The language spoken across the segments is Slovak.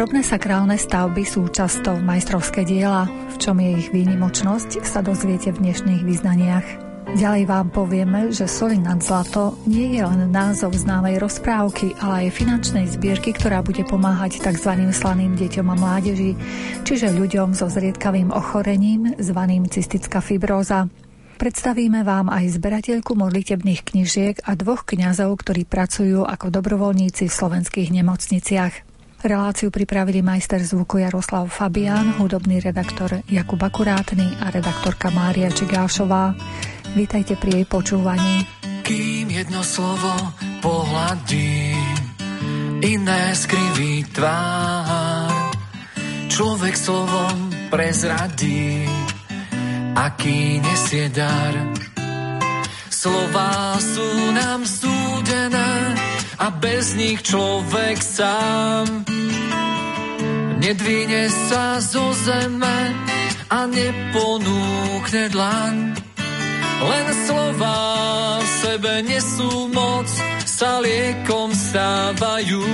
Drobné sakrálne stavby sú často majstrovské diela. V čom je ich výnimočnosť, sa dozviete v dnešných vyznaniach. Ďalej vám povieme, že Soli nad zlato nie je len názov známej rozprávky, ale aj finančnej zbierky, ktorá bude pomáhať tzv. slaným deťom a mládeži, čiže ľuďom so zriedkavým ochorením zvaným cystická fibróza. Predstavíme vám aj zberateľku modlitebných knižiek a dvoch kňazov, ktorí pracujú ako dobrovoľníci v slovenských nemocniciach. Reláciu pripravili majster zvuku Jaroslav Fabián, hudobný redaktor Jakub Akurátny a redaktorka Mária Čigášová. Vítajte pri jej počúvaní. Kým jedno slovo pohľadí, iné skriví tvár, človek slovom prezradí, aký nesie dar. Slová sú nám súdené, a bez nich človek sám nedvíne sa zo zeme a neponúkne dlaň. Len slova v sebe nesú moc, sa liekom stávajú.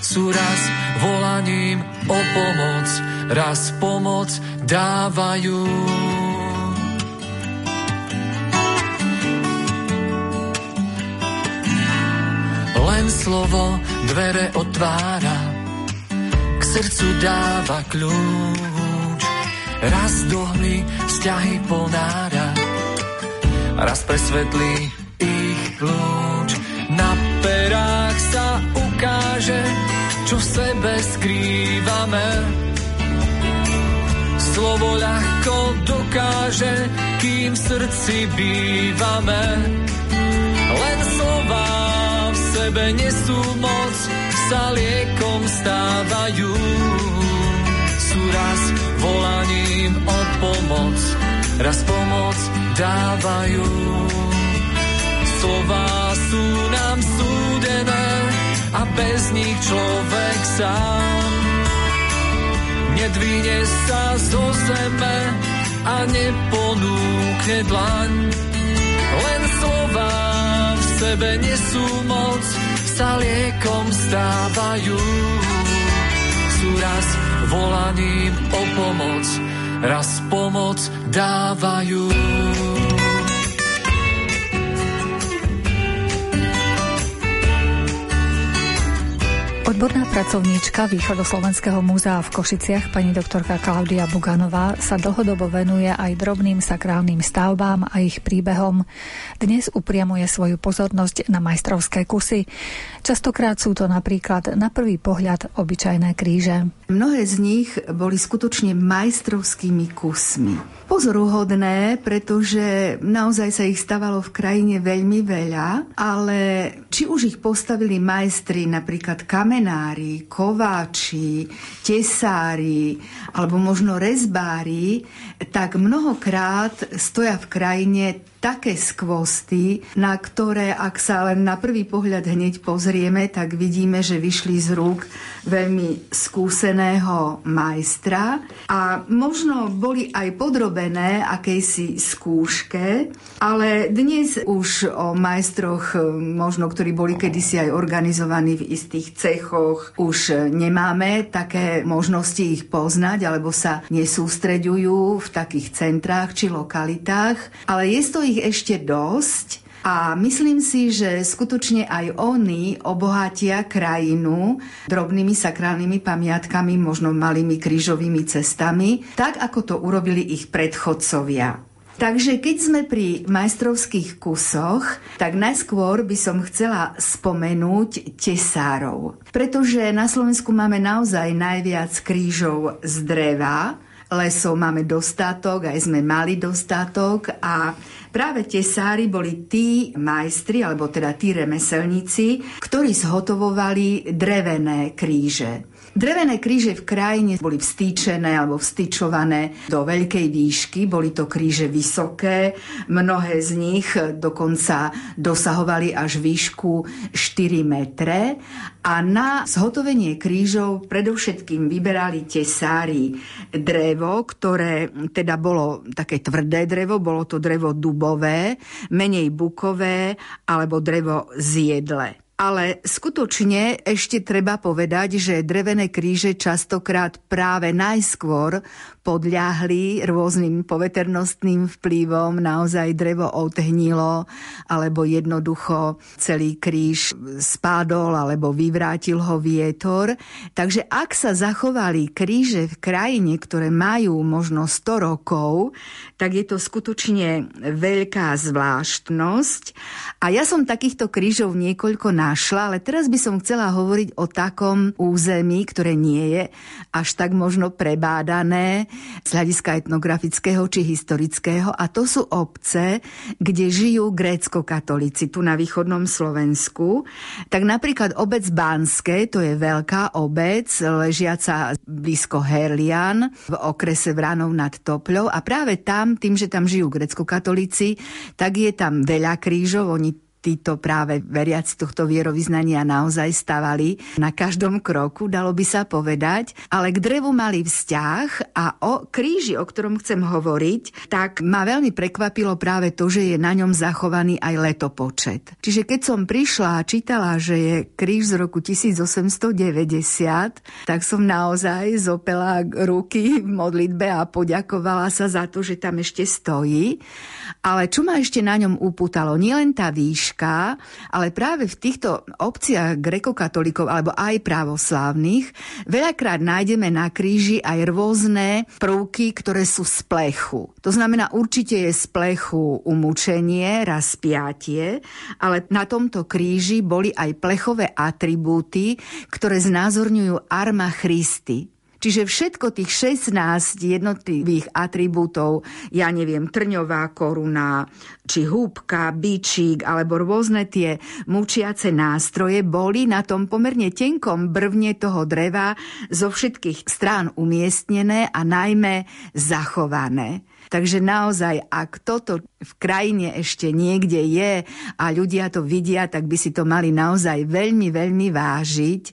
Sú raz volaním o pomoc, raz pomoc dávajú. Len slovo dvere otvára, k srdcu dáva kľúč. Raz dohli vzťahy ponára, raz presvetlí ich lúč. Na perách sa ukáže, čo v sebe skrývame. Slovo ľahko dokáže, kým v srdci bývame. Len slova sebe nesú moc, sa liekom stávajú. Sú raz volaním o pomoc, raz pomoc dávajú. Slová sú nám súdené a bez nich človek sám nedvíne sa zo zeme a neponúkne dlaň. Len slová sebe nesú moc, sa liekom stávajú. Sú raz volaním o pomoc, raz pomoc dávajú. Odborná pracovníčka Východoslovenského múzea v Košiciach, pani doktorka Klaudia Buganová, sa dlhodobo venuje aj drobným sakrálnym stavbám a ich príbehom. Dnes upriamuje svoju pozornosť na majstrovské kusy. Častokrát sú to napríklad na prvý pohľad obyčajné kríže. Mnohé z nich boli skutočne majstrovskými kusmi. Pozoruhodné, pretože naozaj sa ich stavalo v krajine veľmi veľa, ale či už ich postavili majstri, napríklad kamenári, kováči, tesári alebo možno rezbári, tak mnohokrát stoja v krajine také skvosty, na ktoré, ak sa len na prvý pohľad hneď pozrieme, tak vidíme, že vyšli z rúk veľmi skúseného majstra. A možno boli aj podrobené akejsi skúške, ale dnes už o majstroch, možno ktorí boli kedysi aj organizovaní v istých cechoch, už nemáme také možnosti ich poznať alebo sa nesústreďujú v takých centrách či lokalitách, ale je to ich ešte dosť a myslím si, že skutočne aj oni obohatia krajinu drobnými sakrálnymi pamiatkami, možno malými krížovými cestami, tak ako to urobili ich predchodcovia. Takže keď sme pri majstrovských kusoch, tak najskôr by som chcela spomenúť tesárov. Pretože na Slovensku máme naozaj najviac krížov z dreva, lesov máme dostatok, aj sme mali dostatok a práve tesári boli tí majstri, alebo teda tí remeselníci, ktorí zhotovovali drevené kríže. Drevené kríže v krajine boli vstýčené alebo vstýčované do veľkej výšky, boli to kríže vysoké, mnohé z nich dokonca dosahovali až výšku 4 metre. A na zhotovenie krížov predovšetkým vyberali tesári. Drevo, ktoré teda bolo také tvrdé drevo, bolo to drevo dubové, menej bukové alebo drevo zjedle. Ale skutočne ešte treba povedať, že drevené kríže častokrát práve najskôr podľahli rôznym poveternostným vplyvom, naozaj drevo odhnilo, alebo jednoducho celý kríž spadol, alebo vyvrátil ho vietor. Takže ak sa zachovali kríže v krajine, ktoré majú možno 100 rokov, tak je to skutočne veľká zvláštnosť. A ja som takýchto krížov niekoľko na našla, ale teraz by som chcela hovoriť o takom území, ktoré nie je až tak možno prebádané z hľadiska etnografického či historického a to sú obce, kde žijú grécko-katolíci tu na východnom Slovensku. Tak napríklad obec Banské, to je veľká obec, ležiaca blízko Herlian v okrese Vranov nad Topľou a práve tam, tým, že tam žijú grecko-katolíci, tak je tam veľa krížov, oni títo práve veriaci tohto vierovýznania naozaj stavali na každom kroku, dalo by sa povedať, ale k drevu mali vzťah a o kríži, o ktorom chcem hovoriť, tak ma veľmi prekvapilo práve to, že je na ňom zachovaný aj letopočet. Čiže keď som prišla a čítala, že je kríž z roku 1890, tak som naozaj zopela ruky v modlitbe a poďakovala sa za to, že tam ešte stojí. Ale čo ma ešte na ňom upútalo, nielen tá výška, ale práve v týchto obciach grekokatolíkov alebo aj právoslávnych veľakrát nájdeme na kríži aj rôzne prvky, ktoré sú z plechu. To znamená, určite je z plechu umúčenie, rozpiatie, ale na tomto kríži boli aj plechové atribúty, ktoré znázorňujú arma Christi. Čiže všetko tých 16 jednotlivých atribútov, ja neviem, trňová koruna, či húbka, bičík, alebo rôzne tie mučiace nástroje boli na tom pomerne tenkom brvne toho dreva zo všetkých strán umiestnené a najmä zachované. Takže naozaj, ak toto v krajine ešte niekde je a ľudia to vidia, tak by si to mali naozaj veľmi, veľmi vážiť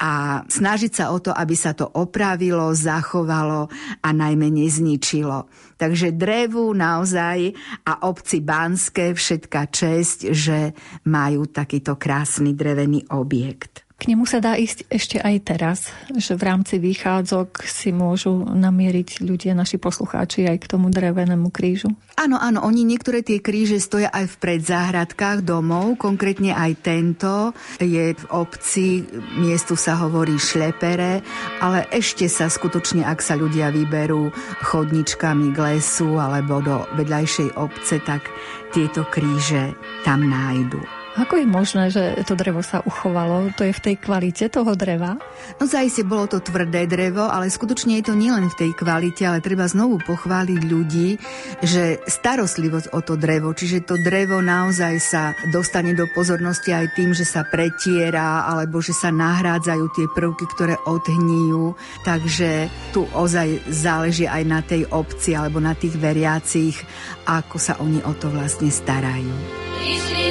a snažiť sa o to, aby sa to opravilo, zachovalo a najmä nezničilo. Takže drevu naozaj a obci Banské všetká česť, že majú takýto krásny drevený objekt. K nemu sa dá ísť ešte aj teraz, že v rámci výchádzok si môžu namieriť ľudia, naši poslucháči aj k tomu drevenému krížu. Áno, áno, oni niektoré tie kríže stoja aj v predzáhradkách domov, konkrétne aj tento je v obci, miestu sa hovorí šlepere, ale ešte sa skutočne, ak sa ľudia vyberú chodničkami k lesu alebo do vedľajšej obce, tak tieto kríže tam nájdu. Ako je možné, že to drevo sa uchovalo? To je v tej kvalite toho dreva? No zajistie bolo to tvrdé drevo, ale skutočne je to nielen v tej kvalite, ale treba znovu pochváliť ľudí, že starostlivosť o to drevo, čiže to drevo naozaj sa dostane do pozornosti aj tým, že sa pretiera, alebo že sa nahrádzajú tie prvky, ktoré odhníjú. Takže tu ozaj záleží aj na tej obci alebo na tých veriacich, ako sa oni o to vlastne starajú. Išli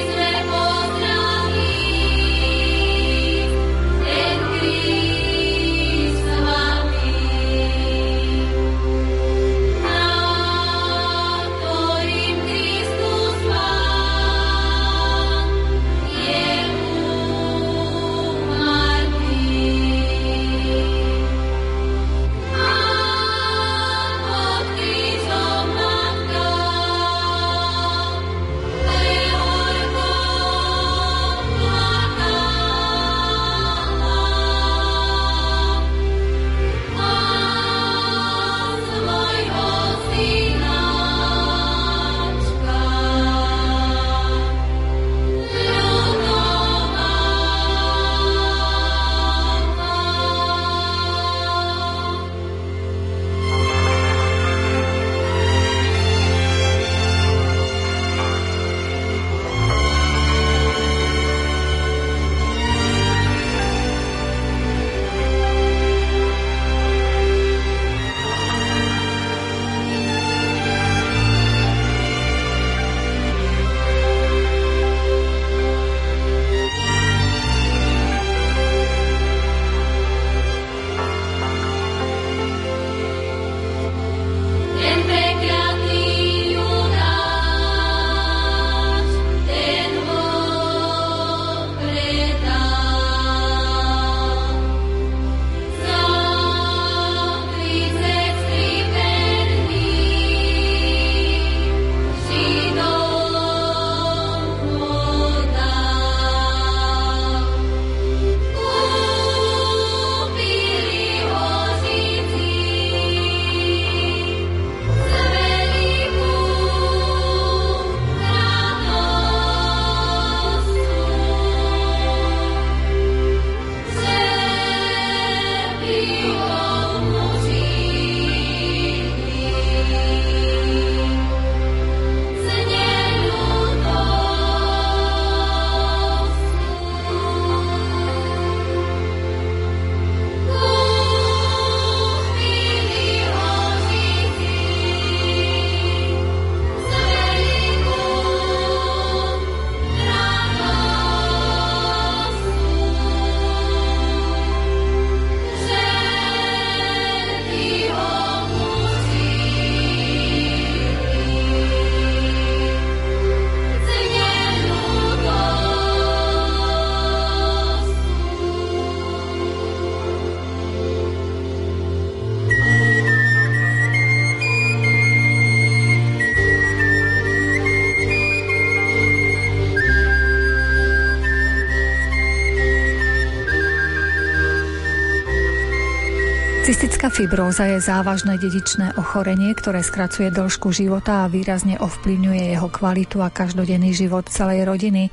fibróza je závažné dedičné ochorenie, ktoré skracuje dĺžku života a výrazne ovplyvňuje jeho kvalitu a každodenný život celej rodiny.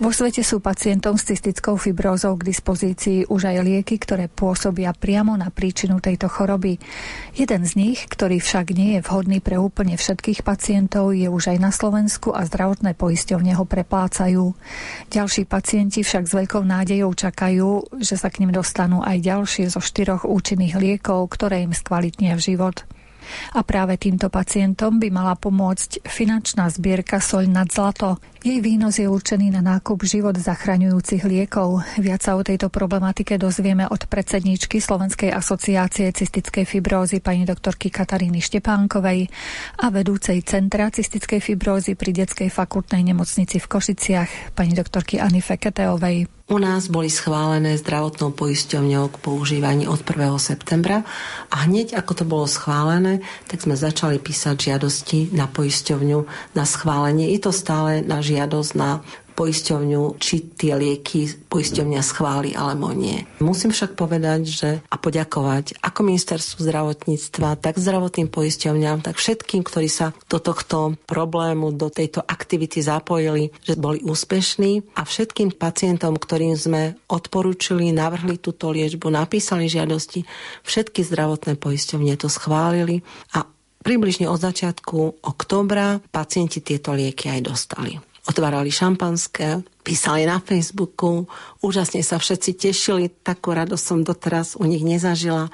Vo svete sú pacientom s cystickou fibrózou k dispozícii už aj lieky, ktoré pôsobia priamo na príčinu tejto choroby. Jeden z nich, ktorý však nie je vhodný pre úplne všetkých pacientov, je už aj na Slovensku a zdravotné poisťovne ho preplácajú. Ďalší pacienti však s veľkou nádejou čakajú, že sa k nim dostanú aj ďalšie zo štyroch účinných liekov, ktoré im skvalitnia život. A práve týmto pacientom by mala pomôcť finančná zbierka Soľ nad zlato. Jej výnos je určený na nákup život zachraňujúcich liekov. Viac sa o tejto problematike dozvieme od predsedničky Slovenskej asociácie cystickej fibrózy pani doktorky Kataríny Štepánkovej a vedúcej Centra cystickej fibrózy pri Detskej fakultnej nemocnici v Košiciach pani doktorky Ani Feketeovej. U nás boli schválené zdravotnou poisťovňou k používaní od 1. septembra a hneď ako to bolo schválené, tak sme začali písať žiadosti na poisťovňu na schválenie. Je to stále na žiadosť na poisťovňu, či tie lieky poisťovňa schváli alebo nie. Musím však povedať, že a poďakovať ako ministerstvu zdravotníctva, tak zdravotným poisťovňam, tak všetkým, ktorí sa do tohto problému, do tejto aktivity zapojili, že boli úspešní a všetkým pacientom, ktorým sme odporúčili, navrhli túto liečbu, napísali žiadosti, všetky zdravotné poisťovne to schválili a približne od začiatku októbra pacienti tieto lieky aj dostali otvárali šampanské, písali na Facebooku, úžasne sa všetci tešili, takú radosť som doteraz u nich nezažila.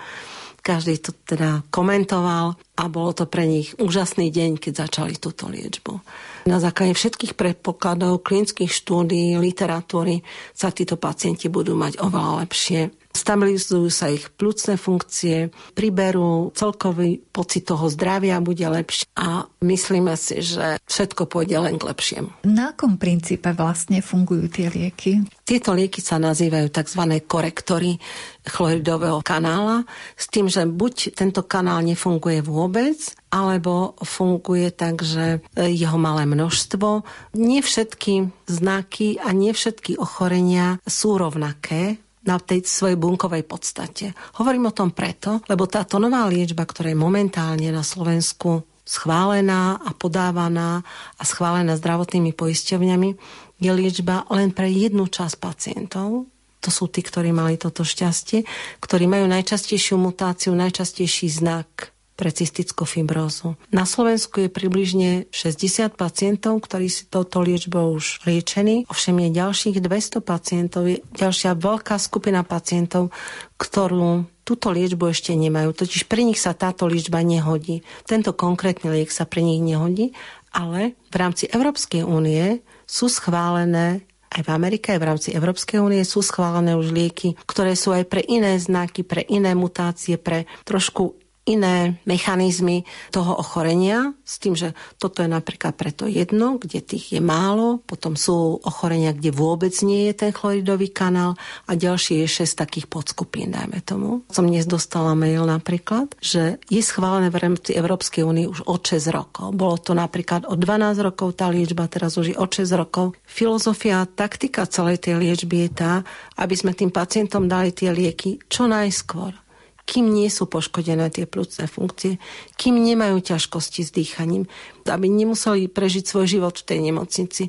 Každý to teda komentoval a bolo to pre nich úžasný deň, keď začali túto liečbu. Na základe všetkých predpokladov, klinických štúdí, literatúry sa títo pacienti budú mať oveľa lepšie stabilizujú sa ich plúcne funkcie, priberú, celkový pocit toho zdravia bude lepší a myslíme si, že všetko pôjde len k lepšiemu. Na akom princípe vlastne fungujú tie lieky? Tieto lieky sa nazývajú tzv. korektory chloridového kanála s tým, že buď tento kanál nefunguje vôbec, alebo funguje tak, že jeho malé množstvo. Nie všetky znaky a nie všetky ochorenia sú rovnaké na tej svojej bunkovej podstate. Hovorím o tom preto, lebo táto nová liečba, ktorá je momentálne na Slovensku schválená a podávaná a schválená zdravotnými poisťovňami, je liečba len pre jednu časť pacientov. To sú tí, ktorí mali toto šťastie, ktorí majú najčastejšiu mutáciu, najčastejší znak pre cystickú fibrózu. Na Slovensku je približne 60 pacientov, ktorí si touto liečbou už liečení. Ovšem je ďalších 200 pacientov, je ďalšia veľká skupina pacientov, ktorú túto liečbu ešte nemajú. Totiž pre nich sa táto liečba nehodí. Tento konkrétny liek sa pre nich nehodí, ale v rámci Európskej únie sú schválené aj v Amerike, aj v rámci Európskej únie sú schválené už lieky, ktoré sú aj pre iné znaky, pre iné mutácie, pre trošku iné mechanizmy toho ochorenia, s tým, že toto je napríklad preto jedno, kde tých je málo, potom sú ochorenia, kde vôbec nie je ten chloridový kanál a ďalšie je 6 takých podskupín, dajme tomu. Som dnes dostala mail napríklad, že je schválené v rámci Európskej únie už od 6 rokov. Bolo to napríklad od 12 rokov tá liečba, teraz už je od 6 rokov. Filozofia a taktika celej tej liečby je tá, aby sme tým pacientom dali tie lieky čo najskôr kým nie sú poškodené tie plúcne funkcie, kým nemajú ťažkosti s dýchaním, aby nemuseli prežiť svoj život v tej nemocnici,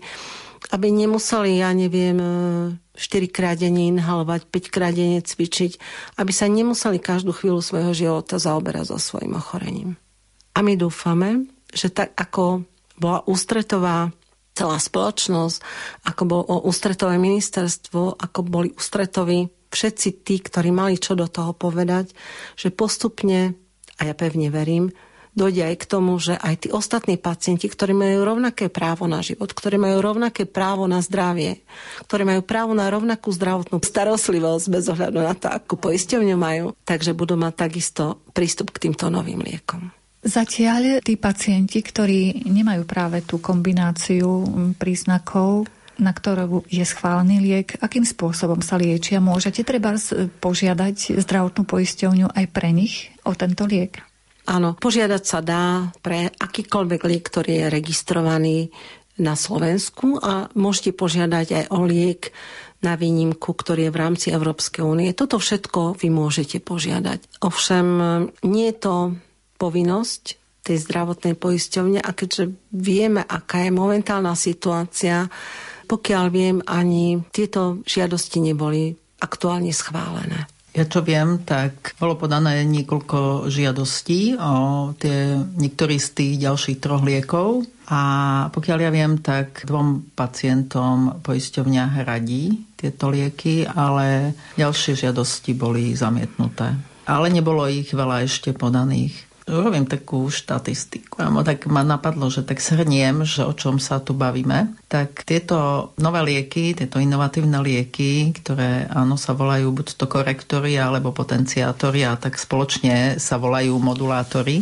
aby nemuseli, ja neviem, 4 krát denne inhalovať, 5 krát denne cvičiť, aby sa nemuseli každú chvíľu svojho života zaoberať so svojim ochorením. A my dúfame, že tak ako bola ústretová celá spoločnosť, ako bolo ústretové ministerstvo, ako boli ústretoví všetci tí, ktorí mali čo do toho povedať, že postupne, a ja pevne verím, dojde aj k tomu, že aj tí ostatní pacienti, ktorí majú rovnaké právo na život, ktorí majú rovnaké právo na zdravie, ktorí majú právo na rovnakú zdravotnú starostlivosť bez ohľadu na to, akú poisťovňu majú, takže budú mať takisto prístup k týmto novým liekom. Zatiaľ tí pacienti, ktorí nemajú práve tú kombináciu príznakov, na ktorú je schválený liek, akým spôsobom sa liečia? Môžete treba požiadať zdravotnú poisťovňu aj pre nich o tento liek? Áno, požiadať sa dá pre akýkoľvek liek, ktorý je registrovaný na Slovensku a môžete požiadať aj o liek na výnimku, ktorý je v rámci Európskej únie. Toto všetko vy môžete požiadať. Ovšem nie je to povinnosť tej zdravotnej poisťovne a keďže vieme, aká je momentálna situácia, pokiaľ viem, ani tieto žiadosti neboli aktuálne schválené. Ja čo viem, tak bolo podané niekoľko žiadostí o tie, niektorý z tých ďalších troch liekov a pokiaľ ja viem, tak dvom pacientom poisťovňa hradí tieto lieky, ale ďalšie žiadosti boli zamietnuté. Ale nebolo ich veľa ešte podaných robím takú štatistiku. A tak ma napadlo, že tak shrniem, že o čom sa tu bavíme. Tak tieto nové lieky, tieto inovatívne lieky, ktoré áno sa volajú buď to korektory alebo potenciátory a tak spoločne sa volajú modulátory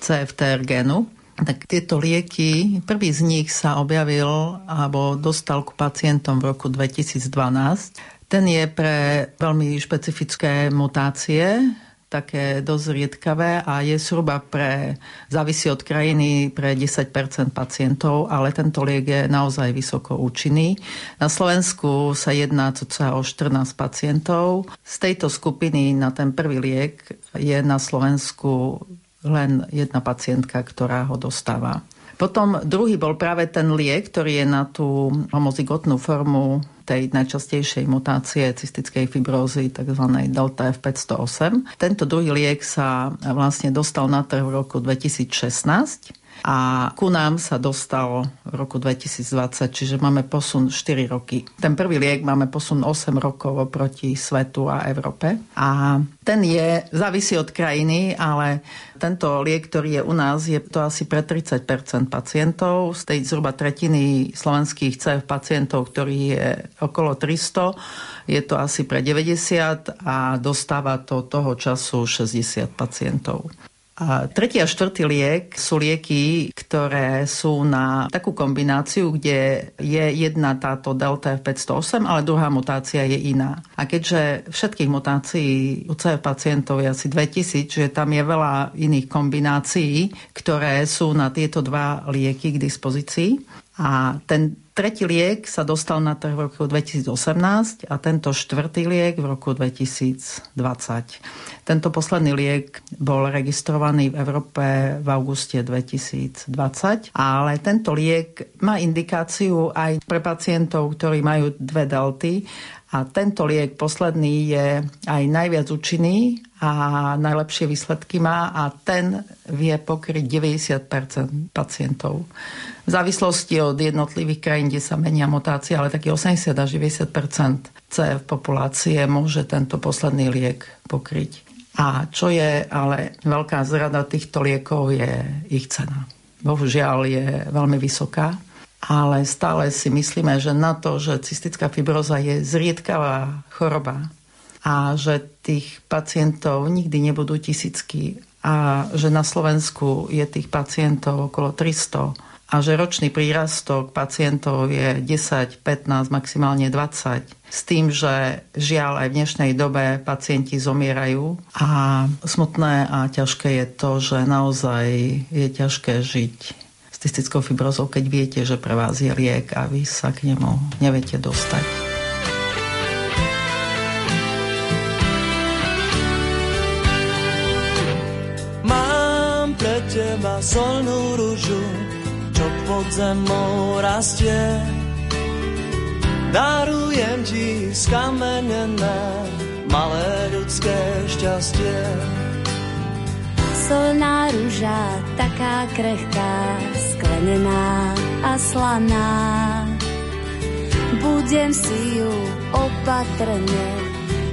CFTR genu, tak tieto lieky, prvý z nich sa objavil alebo dostal ku pacientom v roku 2012. Ten je pre veľmi špecifické mutácie, také dosť riedkavé a je zhruba pre, závisí od krajiny pre 10% pacientov, ale tento liek je naozaj vysoko účinný. Na Slovensku sa jedná cca o 14 pacientov. Z tejto skupiny na ten prvý liek je na Slovensku len jedna pacientka, ktorá ho dostáva. Potom druhý bol práve ten liek, ktorý je na tú homozygotnú formu tej najčastejšej mutácie cystickej fibrózy, tzv. delta F508. Tento druhý liek sa vlastne dostal na trh v roku 2016 a ku nám sa dostal v roku 2020, čiže máme posun 4 roky. Ten prvý liek máme posun 8 rokov oproti svetu a Európe. A ten je, závisí od krajiny, ale tento liek, ktorý je u nás, je to asi pre 30 pacientov. Z tej zhruba tretiny slovenských CF pacientov, ktorý je okolo 300, je to asi pre 90 a dostáva to toho času 60 pacientov. A tretí a štvrtý liek sú lieky, ktoré sú na takú kombináciu, kde je jedna táto delta F508, ale druhá mutácia je iná. A keďže všetkých mutácií u CF pacientov je asi 2000, že tam je veľa iných kombinácií, ktoré sú na tieto dva lieky k dispozícii. A ten tretí liek sa dostal na trh v roku 2018 a tento štvrtý liek v roku 2020. Tento posledný liek bol registrovaný v Európe v auguste 2020, ale tento liek má indikáciu aj pre pacientov, ktorí majú dve delty a tento liek posledný je aj najviac účinný a najlepšie výsledky má a ten vie pokryť 90% pacientov v závislosti od jednotlivých krajín, kde sa menia mutácie, ale taký 80 až 90 CF populácie môže tento posledný liek pokryť. A čo je ale veľká zrada týchto liekov je ich cena. Bohužiaľ je veľmi vysoká, ale stále si myslíme, že na to, že cystická fibroza je zriedkavá choroba a že tých pacientov nikdy nebudú tisícky a že na Slovensku je tých pacientov okolo 300 a že ročný prírastok pacientov je 10, 15, maximálne 20. S tým, že žiaľ aj v dnešnej dobe pacienti zomierajú a smutné a ťažké je to, že naozaj je ťažké žiť cystickou fibrozou, keď viete, že pre vás je liek a vy sa k nemu neviete dostať. Mám pre teba solnú rúžu čo pod zemou rastie. Darujem ti skamenené malé ľudské šťastie. Solná rúža, taká krehká, sklenená a slaná. Budem si ju opatrne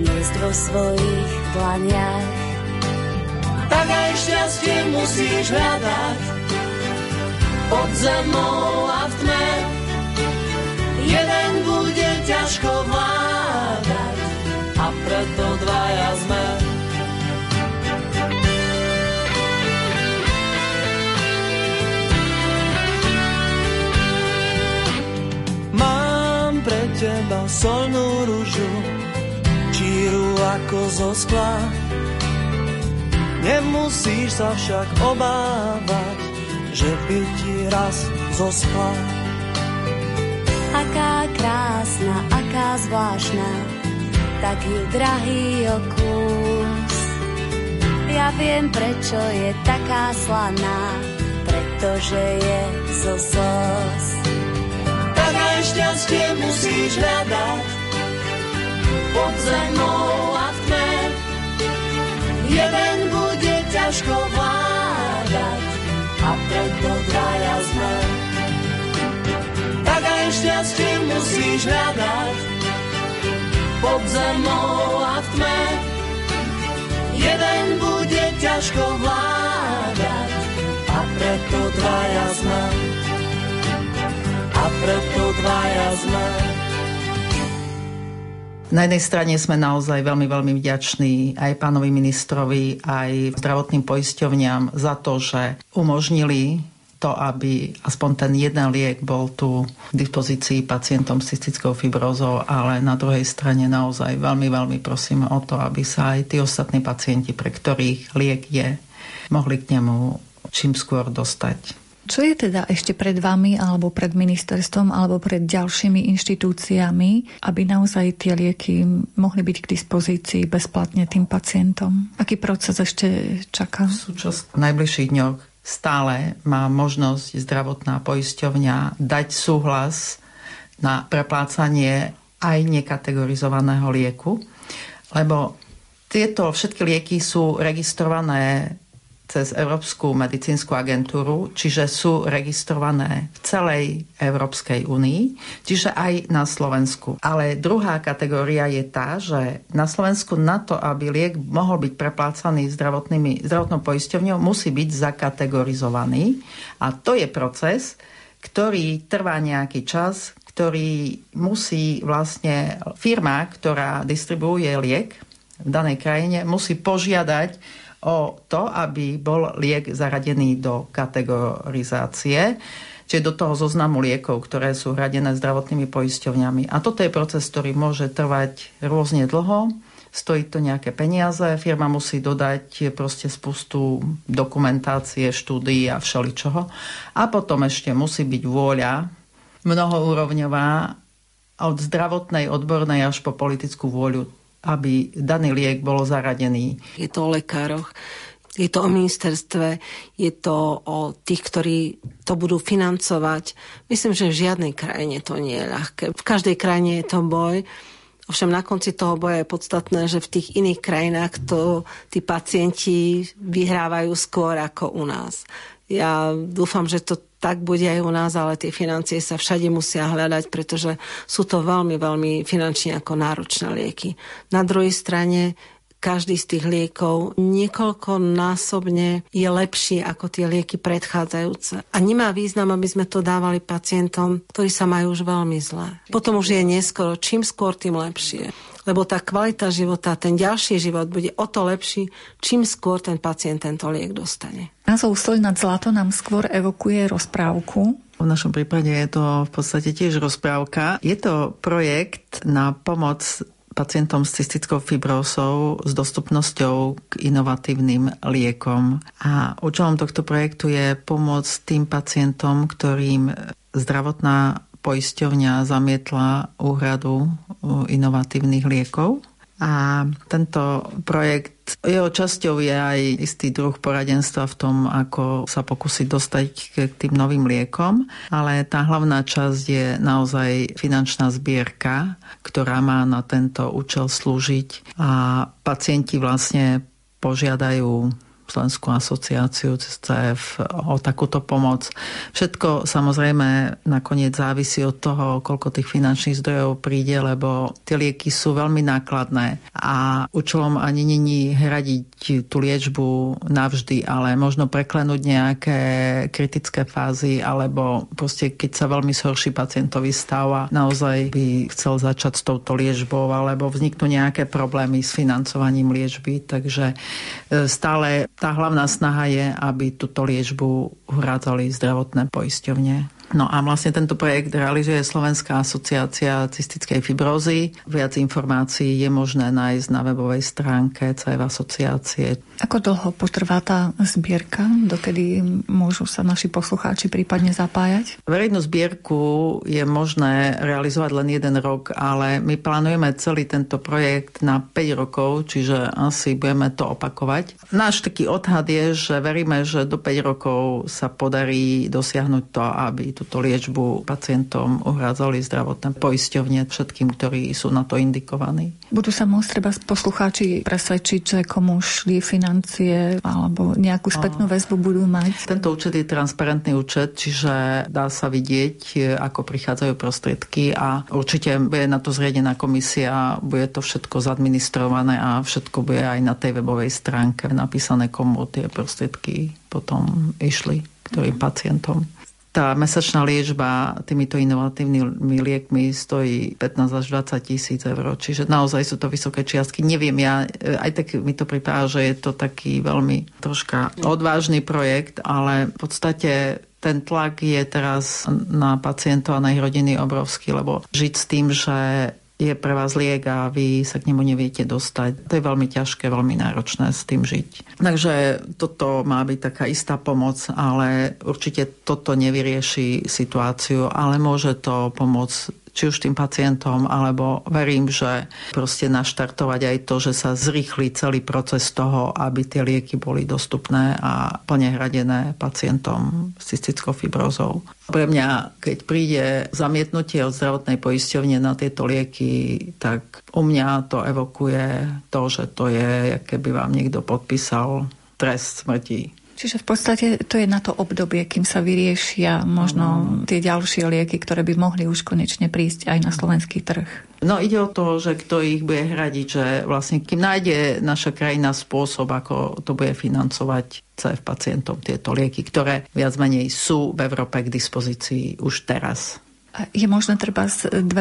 niesť vo svojich dlaniach. Tak aj šťastie musíš hľadať, pod zemou a v tme. Jeden bude ťažko vládať a preto dvaja sme. Solnú rúžu, číru ako zo skla. Nemusíš sa však obávať, že by ti raz zospal. Aká krásna, aká zvláštna, taký drahý okus. Ja viem, prečo je taká slaná, pretože je zo slz. Také šťastie musíš hľadať pod zemou a v tme. Jeden bude ťažko vládať a preto dvaja sme. Také šťastie musíš hľadať pod zemou a v tme. Jeden bude ťažko vládať a preto dvaja sme. Preto dvaja sme. Na jednej strane sme naozaj veľmi, veľmi vďační aj pánovi ministrovi, aj zdravotným poisťovňam za to, že umožnili to, aby aspoň ten jeden liek bol tu k dispozícii pacientom s cystickou fibrózou, ale na druhej strane naozaj veľmi, veľmi prosím o to, aby sa aj tí ostatní pacienti, pre ktorých liek je, mohli k nemu čím skôr dostať. Čo je teda ešte pred vami alebo pred ministerstvom alebo pred ďalšími inštitúciami, aby naozaj tie lieky mohli byť k dispozícii bezplatne tým pacientom? Aký proces ešte čaká? V súčasných najbližších dňoch stále má možnosť zdravotná poisťovňa dať súhlas na preplácanie aj nekategorizovaného lieku, lebo tieto všetky lieky sú registrované cez Európsku medicínsku agentúru, čiže sú registrované v celej Európskej únii, čiže aj na Slovensku. Ale druhá kategória je tá, že na Slovensku na to, aby liek mohol byť preplácaný zdravotnými, zdravotnou poisťovňou, musí byť zakategorizovaný. A to je proces, ktorý trvá nejaký čas, ktorý musí vlastne firma, ktorá distribuuje liek v danej krajine, musí požiadať o to, aby bol liek zaradený do kategorizácie, čiže do toho zoznamu liekov, ktoré sú hradené zdravotnými poisťovňami. A toto je proces, ktorý môže trvať rôzne dlho, stojí to nejaké peniaze, firma musí dodať proste spustu dokumentácie, štúdií a všeličoho. A potom ešte musí byť vôľa mnohoúrovňová od zdravotnej, odbornej až po politickú vôľu aby daný liek bol zaradený. Je to o lekároch, je to o ministerstve, je to o tých, ktorí to budú financovať. Myslím, že v žiadnej krajine to nie je ľahké. V každej krajine je to boj. Ovšem na konci toho boja je podstatné, že v tých iných krajinách to tí pacienti vyhrávajú skôr ako u nás. Ja dúfam, že to tak bude aj u nás, ale tie financie sa všade musia hľadať, pretože sú to veľmi, veľmi finančne ako náročné lieky. Na druhej strane každý z tých liekov niekoľkonásobne je lepší ako tie lieky predchádzajúce. A nemá význam, aby sme to dávali pacientom, ktorí sa majú už veľmi zle. Potom už je neskoro. Čím skôr, tým lepšie lebo tá kvalita života, ten ďalší život bude o to lepší, čím skôr ten pacient tento liek dostane. Názov Soľ nad zlato nám skôr evokuje rozprávku. V našom prípade je to v podstate tiež rozprávka. Je to projekt na pomoc pacientom s cystickou fibrózou s dostupnosťou k inovatívnym liekom. A účelom tohto projektu je pomôcť tým pacientom, ktorým zdravotná poisťovňa zamietla úhradu inovatívnych liekov. A tento projekt, jeho časťou je aj istý druh poradenstva v tom, ako sa pokúsiť dostať k tým novým liekom, ale tá hlavná časť je naozaj finančná zbierka, ktorá má na tento účel slúžiť a pacienti vlastne požiadajú Slovenskú asociáciu CF o takúto pomoc. Všetko samozrejme nakoniec závisí od toho, koľko tých finančných zdrojov príde, lebo tie lieky sú veľmi nákladné a účelom ani není hradiť tú liečbu navždy, ale možno preklenúť nejaké kritické fázy alebo proste keď sa veľmi zhorší pacientový stav a naozaj by chcel začať s touto liečbou alebo vzniknú nejaké problémy s financovaním liečby, takže e, stále tá hlavná snaha je, aby túto liečbu uhrádzali zdravotné poisťovne. No a vlastne tento projekt realizuje Slovenská asociácia cystickej fibrózy. Viac informácií je možné nájsť na webovej stránke CF asociácie. Ako dlho potrvá tá zbierka? Dokedy môžu sa naši poslucháči prípadne zapájať? Verejnú zbierku je možné realizovať len jeden rok, ale my plánujeme celý tento projekt na 5 rokov, čiže asi budeme to opakovať. Náš taký odhad je, že veríme, že do 5 rokov sa podarí dosiahnuť to, aby túto liečbu pacientom uhrádzali zdravotné poisťovne všetkým, ktorí sú na to indikovaní. Budú sa môcť treba poslucháči presvedčiť, že komu šli financie alebo nejakú spätnú väzbu budú mať? Tento účet je transparentný účet, čiže dá sa vidieť, ako prichádzajú prostriedky a určite bude na to zriadená komisia, bude to všetko zadministrované a všetko bude aj na tej webovej stránke napísané, komu tie prostriedky potom išli, ktorým pacientom tá mesačná liečba týmito inovatívnymi liekmi stojí 15 až 20 tisíc eur, čiže naozaj sú to vysoké čiastky. Neviem, ja aj tak mi to pripadá, že je to taký veľmi troška odvážny projekt, ale v podstate ten tlak je teraz na pacientov a na ich rodiny obrovský, lebo žiť s tým, že je pre vás liek a vy sa k nemu neviete dostať. To je veľmi ťažké, veľmi náročné s tým žiť. Takže toto má byť taká istá pomoc, ale určite toto nevyrieši situáciu, ale môže to pomôcť či už tým pacientom, alebo verím, že proste naštartovať aj to, že sa zrýchli celý proces toho, aby tie lieky boli dostupné a plne hradené pacientom s cystickou fibrozou. Pre mňa, keď príde zamietnutie od zdravotnej poisťovne na tieto lieky, tak u mňa to evokuje to, že to je, keby vám niekto podpísal trest smrti Čiže v podstate to je na to obdobie, kým sa vyriešia možno tie ďalšie lieky, ktoré by mohli už konečne prísť aj na slovenský trh. No ide o to, že kto ich bude hradiť, že vlastne kým nájde naša krajina spôsob, ako to bude financovať CF pacientom tieto lieky, ktoré viac menej sú v Európe k dispozícii už teraz. Je možné treba z 2%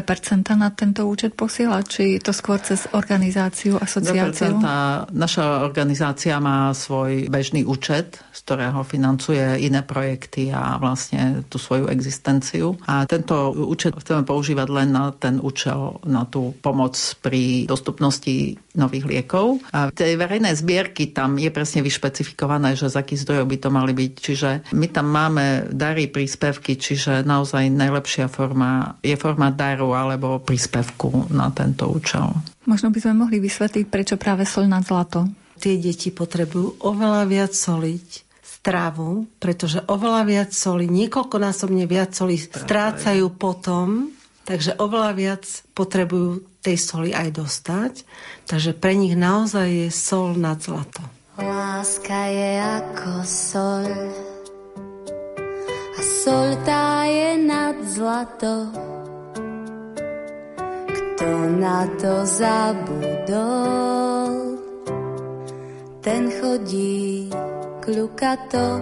na tento účet posielať, či to skôr cez organizáciu, asociáciu? 2%. Naša organizácia má svoj bežný účet, z ktorého financuje iné projekty a vlastne tú svoju existenciu. A tento účet chceme používať len na ten účel, na tú pomoc pri dostupnosti nových liekov. A v tej verejnej zbierky tam je presne vyšpecifikované, že z akých zdrojov by to mali byť. Čiže my tam máme dary, príspevky, čiže naozaj najlepšia forma je forma daru alebo príspevku na tento účel. Možno by sme mohli vysvetliť, prečo práve sol na zlato. Tie deti potrebujú oveľa viac soliť, stravu, pretože oveľa viac soli, niekoľkonásobne viac soli strácajú potom, takže oveľa viac potrebujú tej soli aj dostať. Takže pre nich naozaj je sol nad zlato. Láska je ako sol a sol tá je nad zlato. Kto na to zabudol, ten chodí kľukato.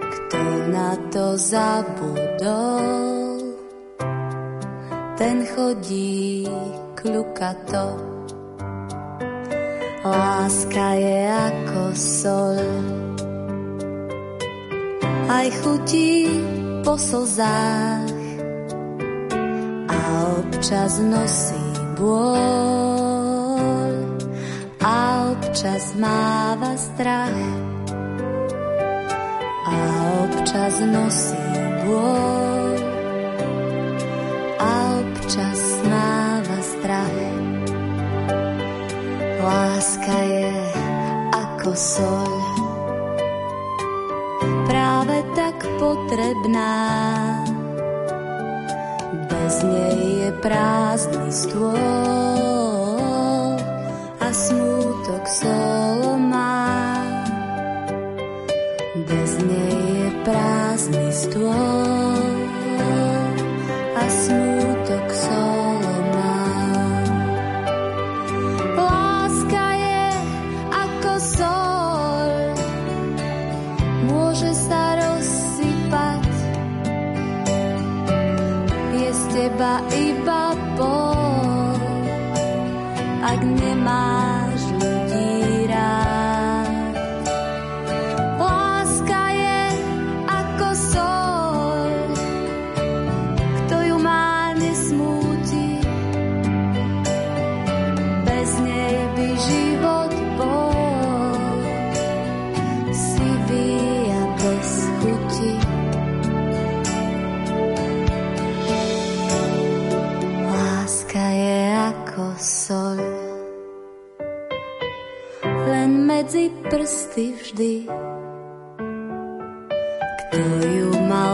Kto na to zabudol, ten chodí kľukato. Láska je ako sol, aj chutí po slzách a občas nosí bôľ a občas máva strach a občas nosí bôľ a občas máva strach. Láska je ako sol, práve tak potrebná. Bez nej je prázdny stôl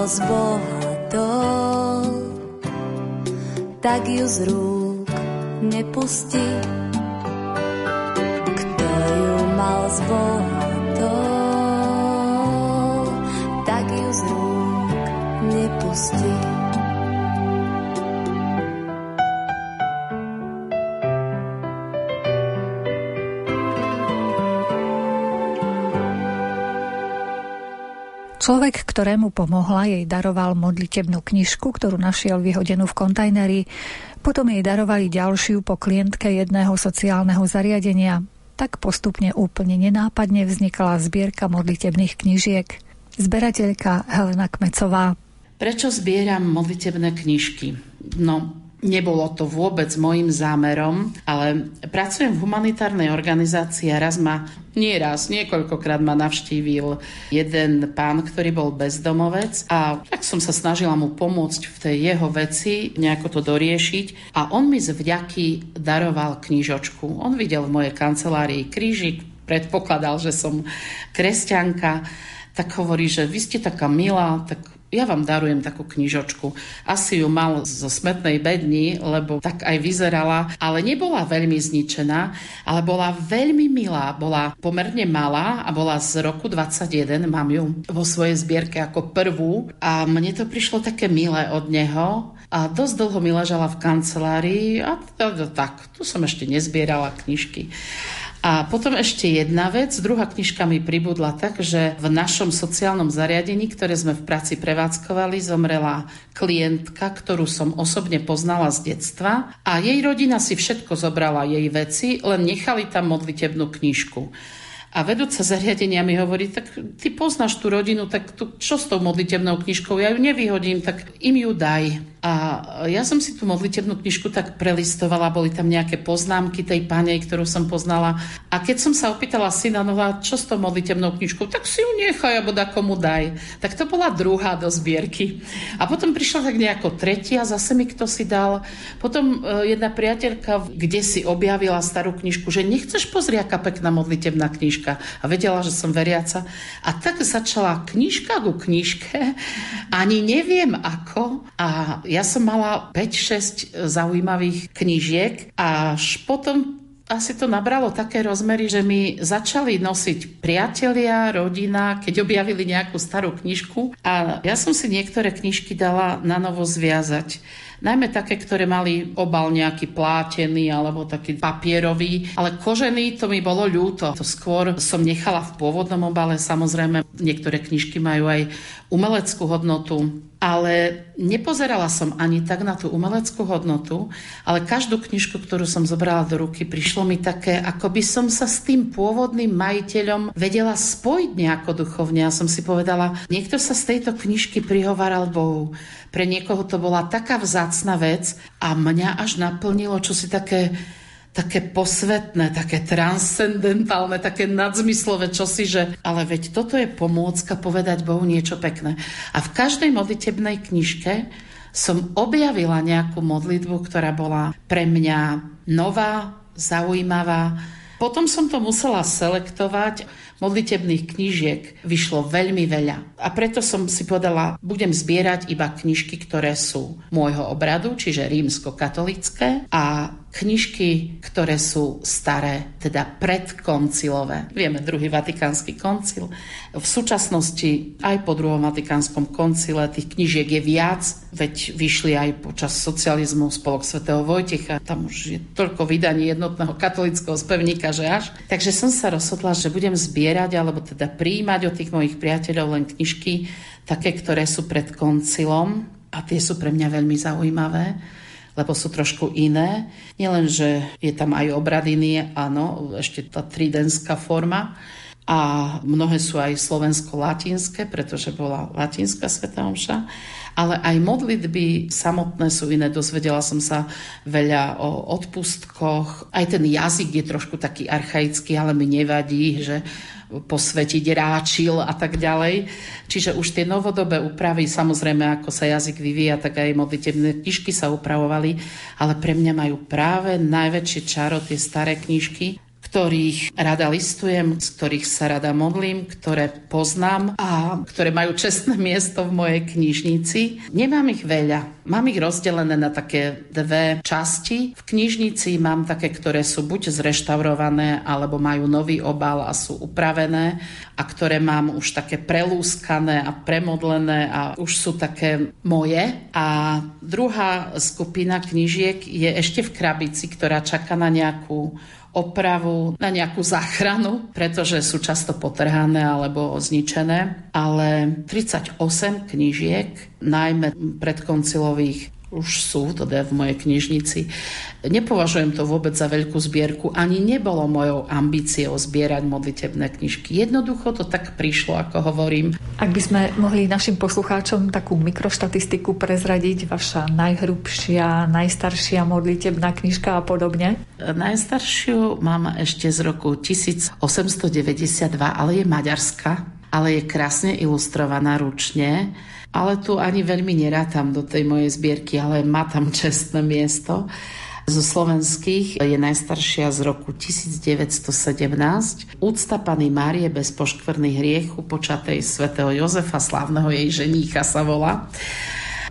z Boha tak ju z rúk nepustí. Kto ju mal z Boha tak ju z rúk nepustí. Človek, ktorému pomohla, jej daroval modlitebnú knižku, ktorú našiel vyhodenú v kontajneri. Potom jej darovali ďalšiu po klientke jedného sociálneho zariadenia. Tak postupne úplne nenápadne vznikla zbierka modlitebných knižiek. Zberateľka Helena Kmecová. Prečo zbieram modlitebné knižky? No, Nebolo to vôbec môjim zámerom, ale pracujem v humanitárnej organizácii a raz ma, nie raz, niekoľkokrát ma navštívil jeden pán, ktorý bol bezdomovec a tak som sa snažila mu pomôcť v tej jeho veci, nejako to doriešiť a on mi z vďaky daroval knižočku. On videl v mojej kancelárii krížik, predpokladal, že som kresťanka, tak hovorí, že vy ste taká milá, tak ja vám darujem takú knižočku. Asi ju mal zo smetnej bedni, lebo tak aj vyzerala, ale nebola veľmi zničená, ale bola veľmi milá. Bola pomerne malá a bola z roku 21, mám ju vo svojej zbierke ako prvú a mne to prišlo také milé od neho, a dosť dlho mi ležala v kancelárii a tak, tu som ešte nezbierala knižky. A potom ešte jedna vec. Druhá knižka mi pribudla tak, že v našom sociálnom zariadení, ktoré sme v práci prevádzkovali, zomrela klientka, ktorú som osobne poznala z detstva a jej rodina si všetko zobrala jej veci, len nechali tam modlitebnú knižku. A vedúca zariadenia mi hovorí, tak ty poznáš tú rodinu, tak tu, čo s tou modlitebnou knižkou? Ja ju nevyhodím, tak im ju daj. A ja som si tú modlitebnú knižku tak prelistovala, boli tam nejaké poznámky tej pane, ktorú som poznala. A keď som sa opýtala syna, no čo s tou modlitebnou knižkou, tak si ju nechaj, alebo da komu daj. Tak to bola druhá do zbierky. A potom prišla tak nejako tretia, zase mi kto si dal. Potom e, jedna priateľka, kde si objavila starú knižku, že nechceš pozrieť, aká pekná modlitebná knižka. A vedela, že som veriaca. A tak začala knižka ku knižke, ani neviem ako. A ja som mala 5-6 zaujímavých knížiek, až potom asi to nabralo také rozmery, že mi začali nosiť priatelia, rodina, keď objavili nejakú starú knižku a ja som si niektoré knižky dala na novo zviazať. Najmä také, ktoré mali obal nejaký plátený alebo taký papierový, ale kožený to mi bolo ľúto. To skôr som nechala v pôvodnom obale, samozrejme niektoré knižky majú aj umeleckú hodnotu, ale nepozerala som ani tak na tú umeleckú hodnotu, ale každú knižku, ktorú som zobrala do ruky, prišlo mi také, ako by som sa s tým pôvodným majiteľom vedela spojiť nejako duchovne. Ja som si povedala, niekto sa z tejto knižky prihovaral Bohu. Pre niekoho to bola taká vzácna vec a mňa až naplnilo čo také také posvetné, také transcendentálne, také nadzmyslové čosi, že ale veď toto je pomôcka povedať Bohu niečo pekné. A v každej modlitebnej knižke som objavila nejakú modlitbu, ktorá bola pre mňa nová, zaujímavá. Potom som to musela selektovať modlitebných knížiek vyšlo veľmi veľa. A preto som si povedala, budem zbierať iba knižky, ktoré sú môjho obradu, čiže rímsko-katolické a knižky, ktoré sú staré, teda predkoncilové. Vieme, druhý vatikánsky koncil. V súčasnosti aj po druhom vatikánskom koncile tých knižiek je viac, veď vyšli aj počas socializmu spolok svätého Vojtecha. Tam už je toľko vydaní jednotného katolického spevníka, že až. Takže som sa rozhodla, že budem zbierať, alebo teda príjmať od tých mojich priateľov len knižky, také, ktoré sú pred koncilom a tie sú pre mňa veľmi zaujímavé lebo sú trošku iné. Nielen, že je tam aj obradiny, áno, ešte tá tridenská forma, a mnohé sú aj slovensko-latinské, pretože bola latinská sveta omša, ale aj modlitby samotné sú iné. Dozvedela som sa veľa o odpustkoch. Aj ten jazyk je trošku taký archaický, ale mi nevadí, že posvetiť ráčil a tak ďalej. Čiže už tie novodobé úpravy, samozrejme, ako sa jazyk vyvíja, tak aj modlitebné knižky sa upravovali, ale pre mňa majú práve najväčšie čaro tie staré knižky, ktorých rada listujem, z ktorých sa rada modlím, ktoré poznám a ktoré majú čestné miesto v mojej knižnici. Nemám ich veľa. Mám ich rozdelené na také dve časti. V knižnici mám také, ktoré sú buď zreštaurované, alebo majú nový obal a sú upravené a ktoré mám už také prelúskané a premodlené a už sú také moje. A druhá skupina knižiek je ešte v krabici, ktorá čaká na nejakú opravu, na nejakú záchranu, pretože sú často potrhané alebo zničené. Ale 38 knížiek, najmä predkoncilových už sú, teda v mojej knižnici. Nepovažujem to vôbec za veľkú zbierku, ani nebolo mojou ambíciou zbierať modlitebné knižky. Jednoducho to tak prišlo, ako hovorím. Ak by sme mohli našim poslucháčom takú mikroštatistiku prezradiť, vaša najhrubšia, najstaršia modlitebná knižka a podobne? Najstaršiu mám ešte z roku 1892, ale je maďarská, ale je krásne ilustrovaná ručne ale tu ani veľmi nerátam do tej mojej zbierky, ale má tam čestné miesto. Zo slovenských je najstaršia z roku 1917. Úcta Pany Márie bez poškvrných hriechu počatej svätého Jozefa, slávneho jej ženícha sa volá.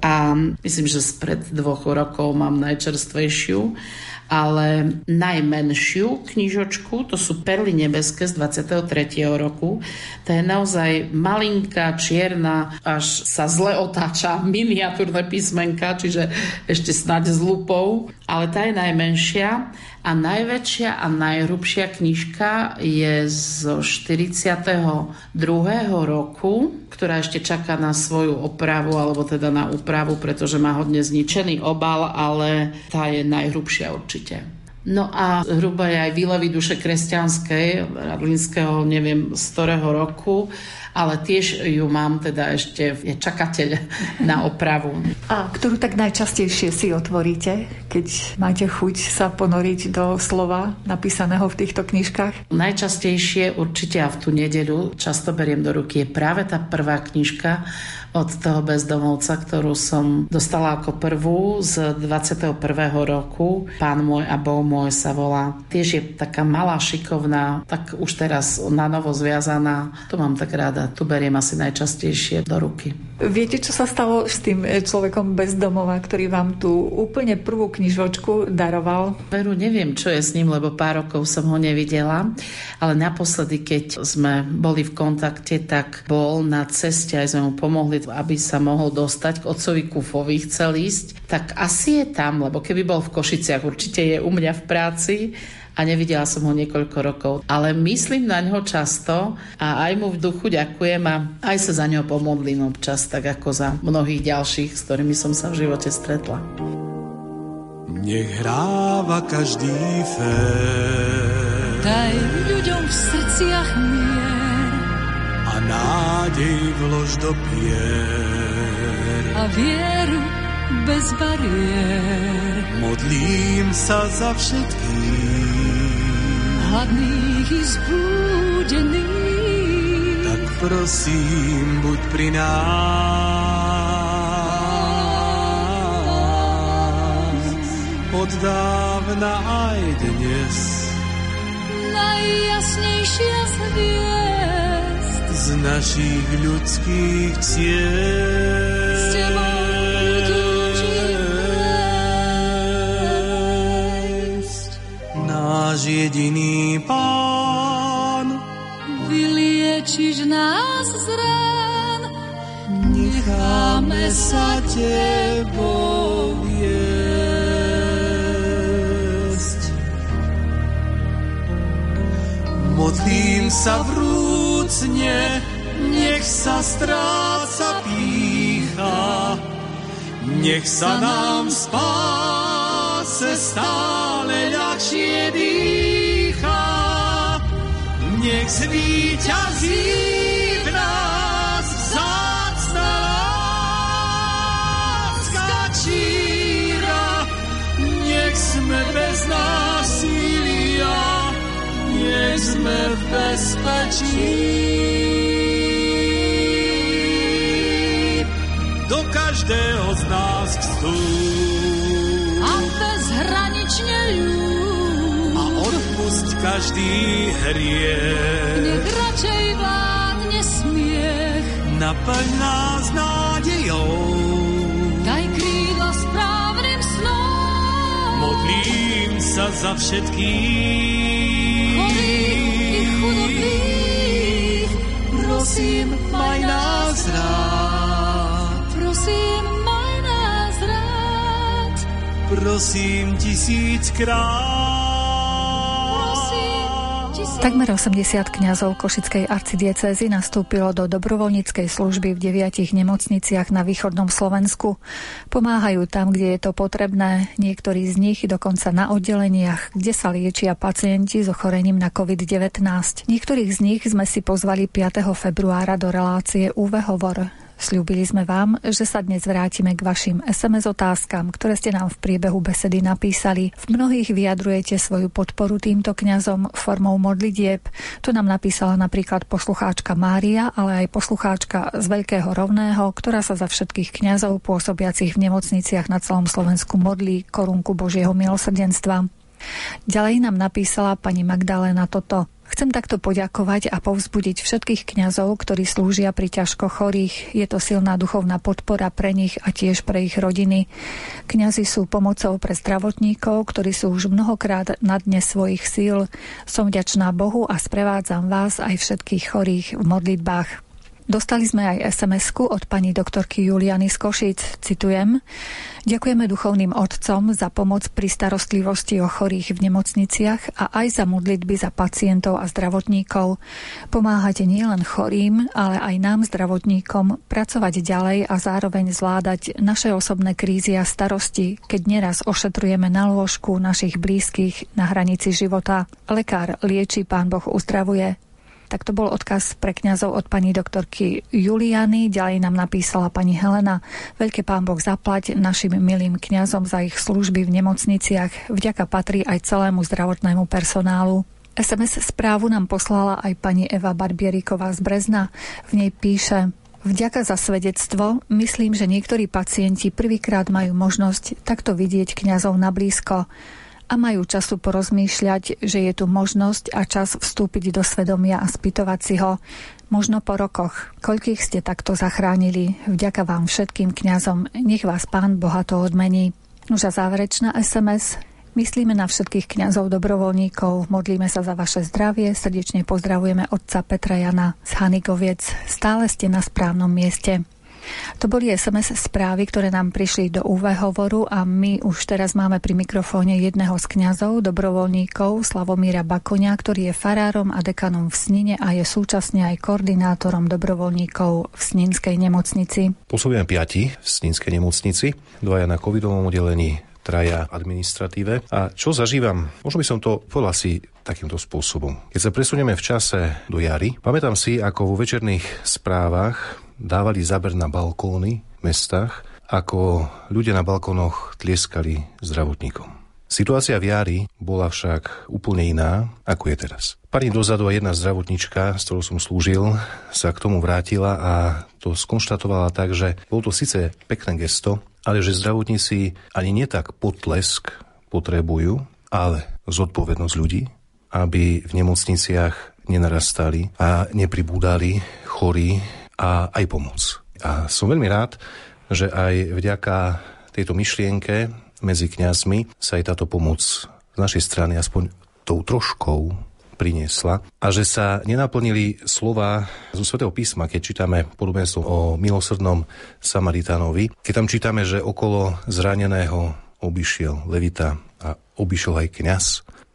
A myslím, že spred dvoch rokov mám najčerstvejšiu ale najmenšiu knižočku, to sú Perly nebeské z 23. roku. To je naozaj malinká, čierna, až sa zle otáča, miniatúrne písmenka, čiže ešte snáď s lupou, ale tá je najmenšia. A najväčšia a najhrubšia knižka je zo 42. roku, ktorá ešte čaká na svoju opravu, alebo teda na úpravu, pretože má hodne zničený obal, ale tá je najhrubšia určite. No a hruba je aj výlevy duše kresťanskej, radlinského, neviem, z ktorého roku ale tiež ju mám teda ešte, je čakateľ na opravu. A ktorú tak najčastejšie si otvoríte, keď máte chuť sa ponoriť do slova napísaného v týchto knižkách? Najčastejšie určite a v tú nedeľu často beriem do ruky je práve tá prvá knižka od toho bezdomovca, ktorú som dostala ako prvú z 21. roku. Pán môj a Boh môj sa volá. Tiež je taká malá, šikovná, tak už teraz na novo zviazaná. To mám tak rada. Tu beriem asi najčastejšie do ruky. Viete, čo sa stalo s tým človekom bez domova, ktorý vám tú úplne prvú knižočku daroval? Veru, neviem, čo je s ním, lebo pár rokov som ho nevidela, ale naposledy, keď sme boli v kontakte, tak bol na ceste, aj sme mu pomohli, aby sa mohol dostať k otcovi Kufovi, chcel ísť, tak asi je tam, lebo keby bol v Košiciach, určite je u mňa v práci a nevidela som ho niekoľko rokov. Ale myslím na ňo často a aj mu v duchu ďakujem a aj sa za ňo pomodlím občas, tak ako za mnohých ďalších, s ktorými som sa v živote stretla. Nech hráva každý fér. Daj ľuďom v srdciach mier. A nádej vlož do pier. A vieru bez bariér. Modlím sa za všetkých hladných i zbúdených. Tak prosím, buď pri nás. Od dávna aj dnes. Najjasnejšia z hviezd. Z našich ľudských ciest. Náš jediný pán. Vyliečiš nás z rán, necháme sa tebou viesť. Modlím sa vrúcne, nech sa stráca pícha, nech sa nám spáse stále ľahšie dýcha nech zvíťazí v nás vzácna láska číra. Nech sme bez násilia, nech sme v bezpečí. Do každého z nás vstúp. A odpusť každý hriech. Nech radšej vládne smiech. Naplň nás nádejou. Daj krídla správnym snom. Modlím sa za všetkých. Chorých i chudobných. Prosím, maj nás rád. Prosím. Prosím tisíckrát. Takmer 80 kňazov Košickej arcidiecézy nastúpilo do dobrovoľníckej služby v deviatich nemocniciach na východnom Slovensku. Pomáhajú tam, kde je to potrebné, niektorí z nich dokonca na oddeleniach, kde sa liečia pacienti s ochorením na COVID-19. Niektorých z nich sme si pozvali 5. februára do relácie UV Hovor. Sľúbili sme vám, že sa dnes vrátime k vašim SMS otázkam, ktoré ste nám v priebehu besedy napísali. V mnohých vyjadrujete svoju podporu týmto kňazom formou modlitieb. Tu nám napísala napríklad poslucháčka Mária, ale aj poslucháčka z Veľkého rovného, ktorá sa za všetkých kňazov pôsobiacich v nemocniciach na celom Slovensku modlí korunku Božieho milosrdenstva. Ďalej nám napísala pani Magdalena toto. Chcem takto poďakovať a povzbudiť všetkých kňazov, ktorí slúžia pri ťažko chorých. Je to silná duchovná podpora pre nich a tiež pre ich rodiny. Kňazi sú pomocou pre zdravotníkov, ktorí sú už mnohokrát na dne svojich síl. Som vďačná Bohu a sprevádzam vás aj všetkých chorých v modlitbách. Dostali sme aj sms od pani doktorky Juliany z Košic. Citujem. Ďakujeme duchovným otcom za pomoc pri starostlivosti o chorých v nemocniciach a aj za modlitby za pacientov a zdravotníkov. Pomáhate nielen chorým, ale aj nám zdravotníkom pracovať ďalej a zároveň zvládať naše osobné krízy a starosti, keď neraz ošetrujeme na lôžku našich blízkych na hranici života. Lekár lieči, pán Boh uzdravuje. Tak to bol odkaz pre kňazov od pani doktorky Juliany. Ďalej nám napísala pani Helena. Veľké pán Boh zaplať našim milým kňazom za ich služby v nemocniciach. Vďaka patrí aj celému zdravotnému personálu. SMS správu nám poslala aj pani Eva Barbieriková z Brezna. V nej píše Vďaka za svedectvo. Myslím, že niektorí pacienti prvýkrát majú možnosť takto vidieť kňazov na blízko a majú času porozmýšľať, že je tu možnosť a čas vstúpiť do svedomia a spýtovať si ho, možno po rokoch, koľkých ste takto zachránili. Vďaka vám všetkým kňazom, nech vás pán bohato odmení. Už a záverečná SMS. Myslíme na všetkých kňazov dobrovoľníkov, modlíme sa za vaše zdravie, srdečne pozdravujeme otca Petra Jana z Hanigoviec. Stále ste na správnom mieste. To boli SMS správy, ktoré nám prišli do UV hovoru a my už teraz máme pri mikrofóne jedného z kňazov, dobrovoľníkov, Slavomíra Bakoňa, ktorý je farárom a dekanom v Snine a je súčasne aj koordinátorom dobrovoľníkov v Sninskej nemocnici. Pôsobíme piati v Sninskej nemocnici, dvaja na covidovom oddelení, traja administratíve. A čo zažívam? Možno by som to povedal si takýmto spôsobom. Keď sa presunieme v čase do jary, pamätám si, ako vo večerných správach dávali zaber na balkóny v mestách, ako ľudia na balkónoch tlieskali zdravotníkom. Situácia v jari bola však úplne iná, ako je teraz. Pani dozadu a jedna zdravotnička, s ktorou som slúžil, sa k tomu vrátila a to skonštatovala tak, že bol to síce pekné gesto, ale že zdravotníci ani netak potlesk potrebujú, ale zodpovednosť ľudí, aby v nemocniciach nenarastali a nepribúdali chorí a aj pomoc. A som veľmi rád, že aj vďaka tejto myšlienke medzi kňazmi sa aj táto pomoc z našej strany aspoň tou troškou priniesla a že sa nenaplnili slova zo svätého písma, keď čítame podobenstvo o milosrdnom Samaritánovi, keď tam čítame, že okolo zraneného obišiel Levita a obišiel aj kňaz,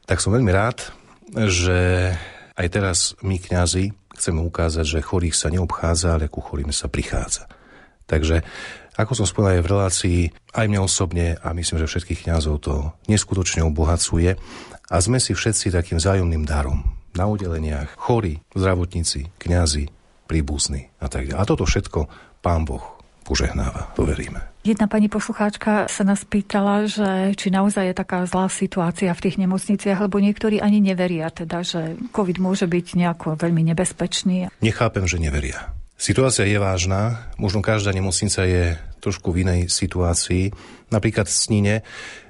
tak som veľmi rád, že aj teraz my kňazi Chceme ukázať, že chorých sa neobchádza, ale ku chorým sa prichádza. Takže, ako som spomenul aj v relácii, aj mňa osobne a myslím, že všetkých kňazov to neskutočne obohacuje a sme si všetci takým vzájomným darom. Na oddeleniach chorí, zdravotníci, kňazi, príbuzní a tak ďalej. A toto všetko Pán Boh požehnáva. To veríme. Jedna pani poslucháčka sa nás pýtala, že či naozaj je taká zlá situácia v tých nemocniciach, lebo niektorí ani neveria teda, že COVID môže byť nejako veľmi nebezpečný. Nechápem, že neveria. Situácia je vážna, možno každá nemocnica je trošku v inej situácii. Napríklad v Snine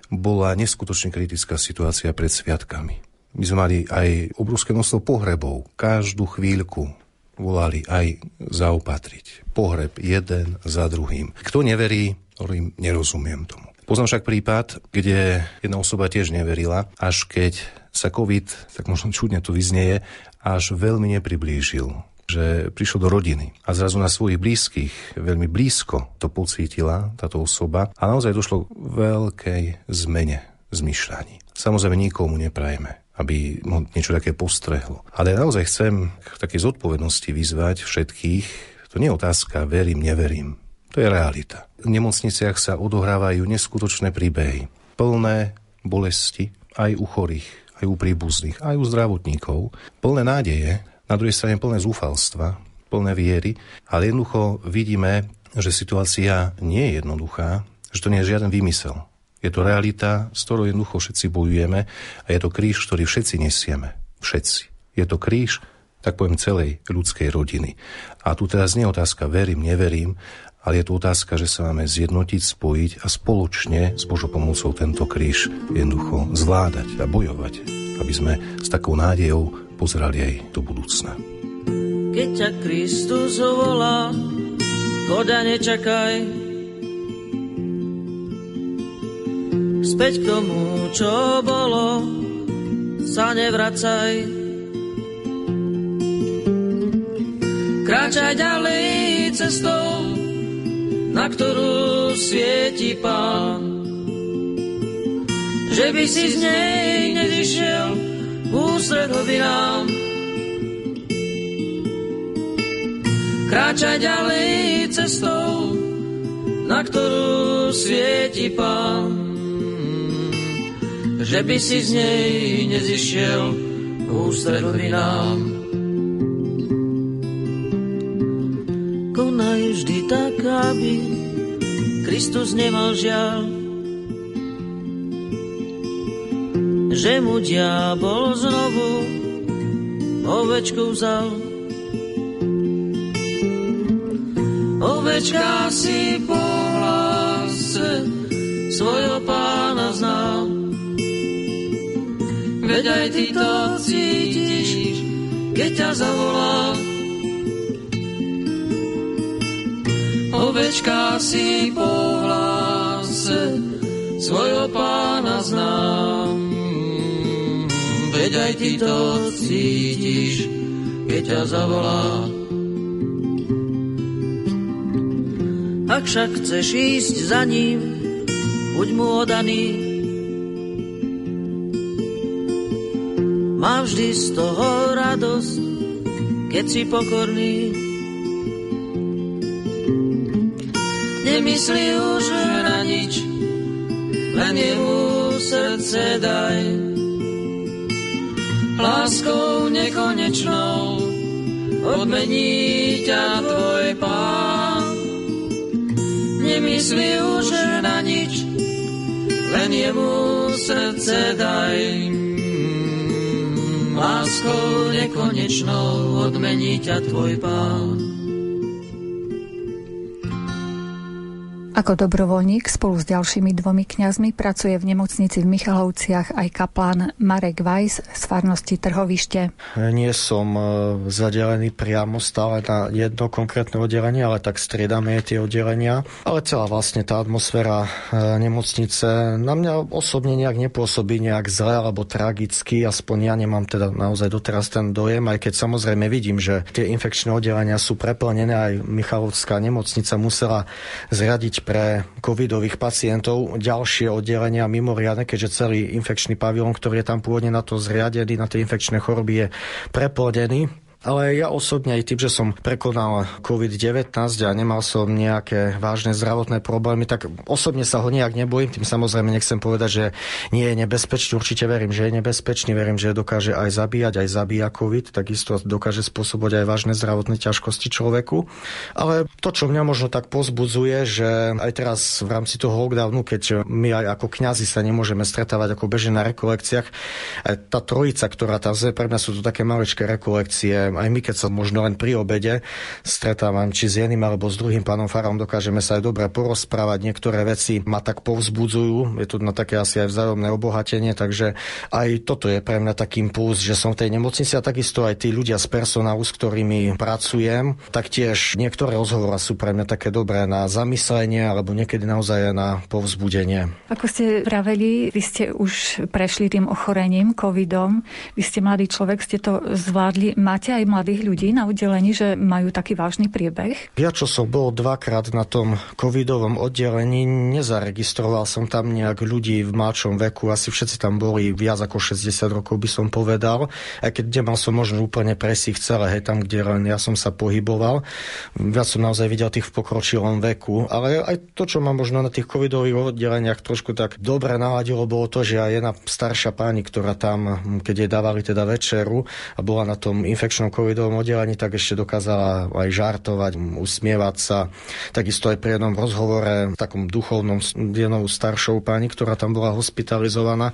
bola neskutočne kritická situácia pred sviatkami. My sme mali aj obrovské množstvo pohrebov. Každú chvíľku volali aj zaopatriť. Pohreb jeden za druhým. Kto neverí, hovorím, nerozumiem tomu. Poznám však prípad, kde jedna osoba tiež neverila, až keď sa COVID, tak možno čudne to vyznieje, až veľmi nepriblížil že prišlo do rodiny a zrazu na svojich blízkych veľmi blízko to pocítila táto osoba a naozaj došlo k veľkej zmene zmyšľaní. Samozrejme nikomu neprajeme aby mu niečo také postrehlo. Ale naozaj chcem k takej zodpovednosti vyzvať všetkých. To nie je otázka verím, neverím. To je realita. V nemocniciach sa odohrávajú neskutočné príbehy. Plné bolesti aj u chorých, aj u príbuzných, aj u zdravotníkov. Plné nádeje, na druhej strane plné zúfalstva, plné viery, ale jednoducho vidíme, že situácia nie je jednoduchá, že to nie je žiaden výmysel. Je to realita, s ktorou jednoducho všetci bojujeme a je to kríž, ktorý všetci nesieme. Všetci. Je to kríž, tak poviem, celej ľudskej rodiny. A tu teraz nie je otázka verím, neverím, ale je tu otázka, že sa máme zjednotiť, spojiť a spoločne s Božou pomocou tento kríž jednoducho zvládať a bojovať, aby sme s takou nádejou pozerali aj do budúcna. Keď ťa Kristus volá, koda nečakaj. Späť k tomu, čo bolo, sa nevracaj. Kráčaj ďalej cestou, na ktorú svieti Pán. Že by si z nej nezišiel, ústred hlbinám. Kráčaj ďalej cestou, na ktorú svieti Pán. Že by si z nej nezišiel ústred hlbinám. Konaj vždy tak, aby Kristus nemal žiaľ že mu diabol znovu ovečku vzal. Ovečka si po hlase svojho pána znal. Veď aj ty to cítiš, keď ťa zavolá. Ovečka si po hlase svojho pána znám. Veď aj ty to cítiš, keď ťa zavolá. Ak však chceš ísť za ním, buď mu odaný. Vždy z toho radosť, keď si pokorný. Nemyslí už na nič, len jemu srdce daj láskou nekonečnou odmení ťa tvoj pán. Nemyslí už na nič, len jemu srdce daj. Láskou nekonečnou odmení ťa tvoj pán. Ako dobrovoľník spolu s ďalšími dvomi kňazmi pracuje v nemocnici v Michalovciach aj kaplán Marek Weiss z farnosti Trhovište. Nie som e, zadelený priamo stále na jedno konkrétne oddelenie, ale tak striedame tie oddelenia. Ale celá vlastne tá atmosféra e, nemocnice na mňa osobne nejak nepôsobí nejak zle alebo tragicky, aspoň ja nemám teda naozaj doteraz ten dojem, aj keď samozrejme vidím, že tie infekčné oddelenia sú preplnené, aj Michalovská nemocnica musela zriadiť pre covidových pacientov ďalšie oddelenia mimoriadne, keďže celý infekčný pavilon, ktorý je tam pôvodne na to zriadený, na tie infekčné choroby, je preplodený. Ale ja osobne aj tým, že som prekonal COVID-19 a nemal som nejaké vážne zdravotné problémy, tak osobne sa ho nejak nebojím. Tým samozrejme nechcem povedať, že nie je nebezpečný. Určite verím, že je nebezpečný. Verím, že dokáže aj zabíjať, aj zabíja COVID. Takisto dokáže spôsobovať aj vážne zdravotné ťažkosti človeku. Ale to, čo mňa možno tak pozbudzuje, že aj teraz v rámci toho lockdownu, keď my aj ako kňazi sa nemôžeme stretávať ako bežne na rekolekciách, tá trojica, ktorá tam zve, pre mňa sú to také maličké rekolekcie že aj my, keď sa možno len pri obede stretávam či s jedným alebo s druhým pánom Farom, dokážeme sa aj dobre porozprávať. Niektoré veci ma tak povzbudzujú, je to na také asi aj vzájomné obohatenie, takže aj toto je pre mňa taký impuls, že som v tej nemocnici a takisto aj tí ľudia z personálu, s ktorými pracujem, taktiež niektoré rozhovory sú pre mňa také dobré na zamyslenie alebo niekedy naozaj na povzbudenie. Ako ste vraveli, vy ste už prešli tým ochorením, covidom, vy ste mladý človek, ste to zvládli. Máte aj mladých ľudí na oddelení, že majú taký vážny priebeh? Ja, čo som bol dvakrát na tom covidovom oddelení, nezaregistroval som tam nejak ľudí v mladšom veku. Asi všetci tam boli viac ako 60 rokov, by som povedal. Aj keď nemal som možno úplne presich celé, hej, tam, kde len ja som sa pohyboval. Viac som naozaj videl tých v pokročilom veku. Ale aj to, čo ma možno na tých covidových oddeleniach trošku tak dobre naladilo, bolo to, že aj jedna staršia pani, ktorá tam, keď jej dávali teda večeru a bola na tom infekčnom covidovom oddelení, tak ešte dokázala aj žartovať, usmievať sa. Takisto aj pri jednom rozhovore v takom duchovnom jednou staršou pani, ktorá tam bola hospitalizovaná,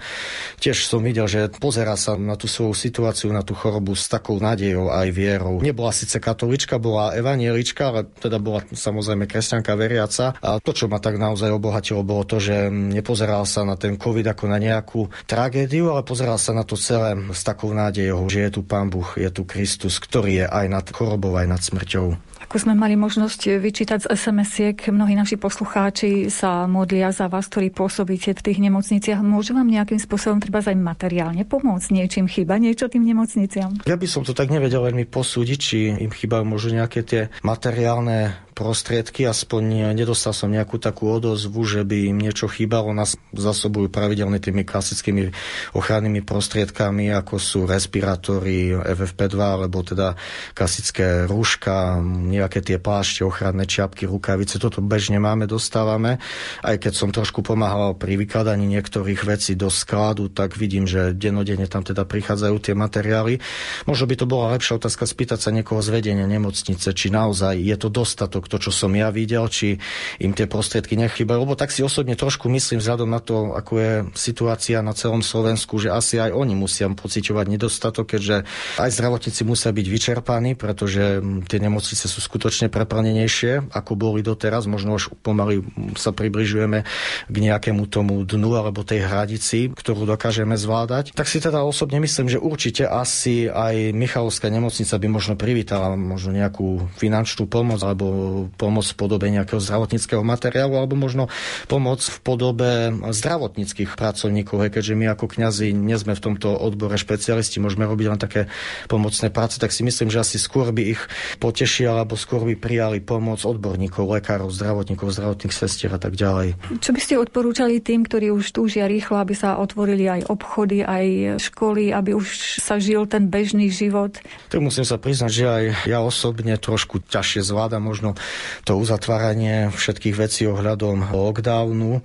tiež som videl, že pozera sa na tú svoju situáciu, na tú chorobu s takou nádejou aj vierou. Nebola síce katolička, bola evanielička, ale teda bola samozrejme kresťanka veriaca. A to, čo ma tak naozaj obohatilo, bolo to, že nepozeral sa na ten COVID ako na nejakú tragédiu, ale pozeral sa na to celé s takou nádejou, že je tu Pán Boh, je tu Kristus, ktorý je aj nad chorobou, aj nad smrťou. Ako sme mali možnosť vyčítať z SMS-iek, mnohí naši poslucháči sa modlia za vás, ktorí pôsobíte v tých nemocniciach. Môže vám nejakým spôsobom treba aj materiálne pomôcť? Niečím chyba niečo tým nemocniciam? Ja by som to tak nevedel veľmi posúdiť, či im chýbajú možno nejaké tie materiálne prostriedky, aspoň nedostal som nejakú takú odozvu, že by im niečo chýbalo. Nás zasobujú pravidelne tými klasickými ochrannými prostriedkami, ako sú respirátory FFP2, alebo teda klasické rúška, nejaké tie plášte, ochranné čiapky, rukavice. Toto bežne máme, dostávame. Aj keď som trošku pomáhal pri vykladaní niektorých vecí do skladu, tak vidím, že denodene tam teda prichádzajú tie materiály. Možno by to bola lepšia otázka spýtať sa niekoho z vedenia nemocnice, či naozaj je to dostatok to, čo som ja videl, či im tie prostriedky nechýbajú. Lebo tak si osobne trošku myslím vzhľadom na to, ako je situácia na celom Slovensku, že asi aj oni musia pociťovať nedostatok, keďže aj zdravotníci musia byť vyčerpaní, pretože tie nemocnice sú skutočne preplnenejšie, ako boli doteraz. Možno už pomaly sa približujeme k nejakému tomu dnu alebo tej hradici, ktorú dokážeme zvládať. Tak si teda osobne myslím, že určite asi aj Michalovská nemocnica by možno privítala možno nejakú finančnú pomoc alebo pomoc v podobe nejakého zdravotníckého materiálu alebo možno pomoc v podobe zdravotníckých pracovníkov. Hej, keďže my ako kňazi nie sme v tomto odbore špecialisti, môžeme robiť len také pomocné práce, tak si myslím, že asi skôr by ich potešil alebo skôr by prijali pomoc odborníkov, lekárov, zdravotníkov, zdravotných sestier a tak ďalej. Čo by ste odporúčali tým, ktorí už túžia rýchlo, aby sa otvorili aj obchody, aj školy, aby už sa žil ten bežný život? Tak musím sa priznať, že aj ja osobne trošku ťažšie zvládam možno to uzatváranie všetkých vecí ohľadom lockdownu,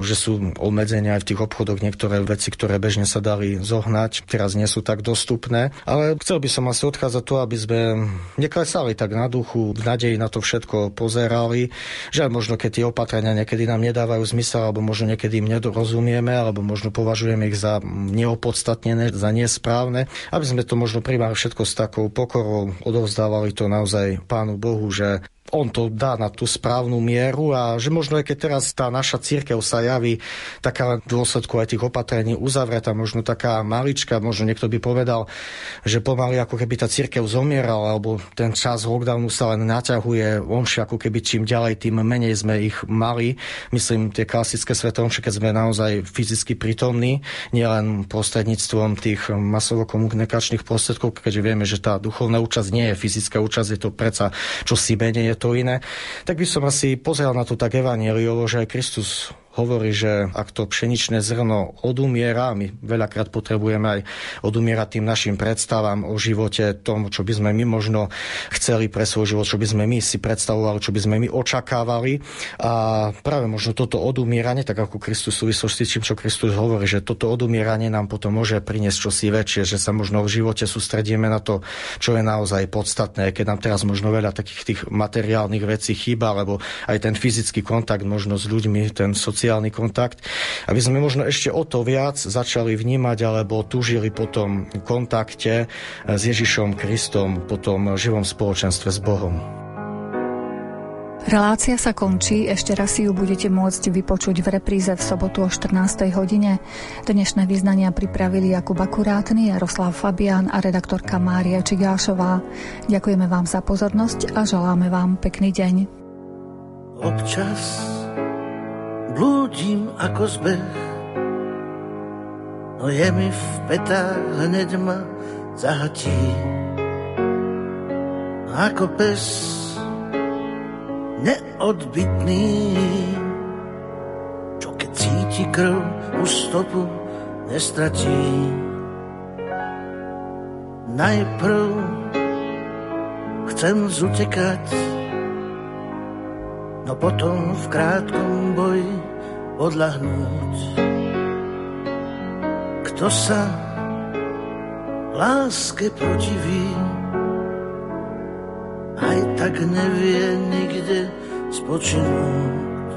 že sú obmedzenia aj v tých obchodoch niektoré veci, ktoré bežne sa dali zohnať, teraz nie sú tak dostupné. Ale chcel by som asi odchádzať to, aby sme neklesali tak na duchu, v nadeji na to všetko pozerali, že aj možno keď tie opatrenia niekedy nám nedávajú zmysel, alebo možno niekedy im nedorozumieme, alebo možno považujeme ich za neopodstatnené, za nesprávne, aby sme to možno primárne všetko s takou pokorou odovzdávali to naozaj Pánu Bohu, že on to dá na tú správnu mieru a že možno aj keď teraz tá naša církev sa javí taká dôsledku aj tých opatrení uzavretá, možno taká malička, možno niekto by povedal, že pomaly ako keby tá církev zomierala, alebo ten čas lockdownu sa len naťahuje onšie, ako keby čím ďalej, tým menej sme ich mali. Myslím, tie klasické svetomše, keď sme naozaj fyzicky prítomní, nielen prostredníctvom tých masovo-komunikačných prostriedkov, keďže vieme, že tá duchovná účasť nie je fyzická účasť, je to predsa čo si menej, je to iné, tak by som asi pozeral na to tak evaneliovo, že Kristus hovorí, že ak to pšeničné zrno odumiera, my veľakrát potrebujeme aj odumierať tým našim predstavám o živote, tomu, čo by sme my možno chceli pre svoj život, čo by sme my si predstavovali, čo by sme my očakávali. A práve možno toto odumieranie, tak ako Kristus súvislosti s tým, čo Kristus hovorí, že toto odumieranie nám potom môže priniesť čosi väčšie, že sa možno v živote sústredíme na to, čo je naozaj podstatné, keď nám teraz možno veľa takých tých materiálnych vecí chýba, alebo aj ten fyzický kontakt možno s ľuďmi, ten sociálny sociálny kontakt, aby sme možno ešte o to viac začali vnímať alebo túžili po tom kontakte s Ježišom Kristom, po tom živom spoločenstve s Bohom. Relácia sa končí, ešte raz si ju budete môcť vypočuť v repríze v sobotu o 14. hodine. Dnešné vyznania pripravili Jakub Akurátny, Jaroslav Fabian a redaktorka Mária Čigášová. Ďakujeme vám za pozornosť a želáme vám pekný deň. Občas blúdim ako zbeh, no je mi v petách hneď ma zahatí. Ako pes neodbitný, čo keď cíti krv, už stopu nestratí. Najprv chcem zutekať, no potom v krátkom boji odlahnúť. Kto sa láske protiví, aj tak nevie nikde spočinúť.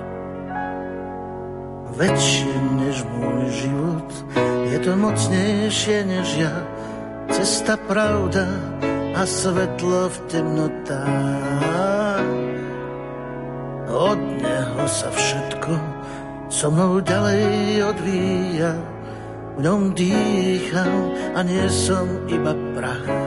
Väčšie než môj život, je to mocnejšie než ja, cesta pravda a svetlo v temnotách. Od neho sa všetko so mnou ďalej odvíja, v ňom dýcham a nie som iba prach.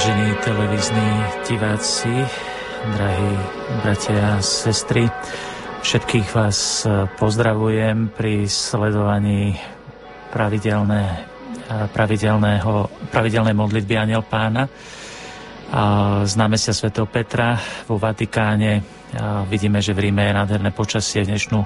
Vážení televízni diváci, drahí bratia a sestry, všetkých vás pozdravujem pri sledovaní pravidelné, pravidelného, pravidelnej modlitby Aniel Pána z námestia svätého Petra vo Vatikáne. Vidíme, že v Ríme je nádherné počasie dnešnú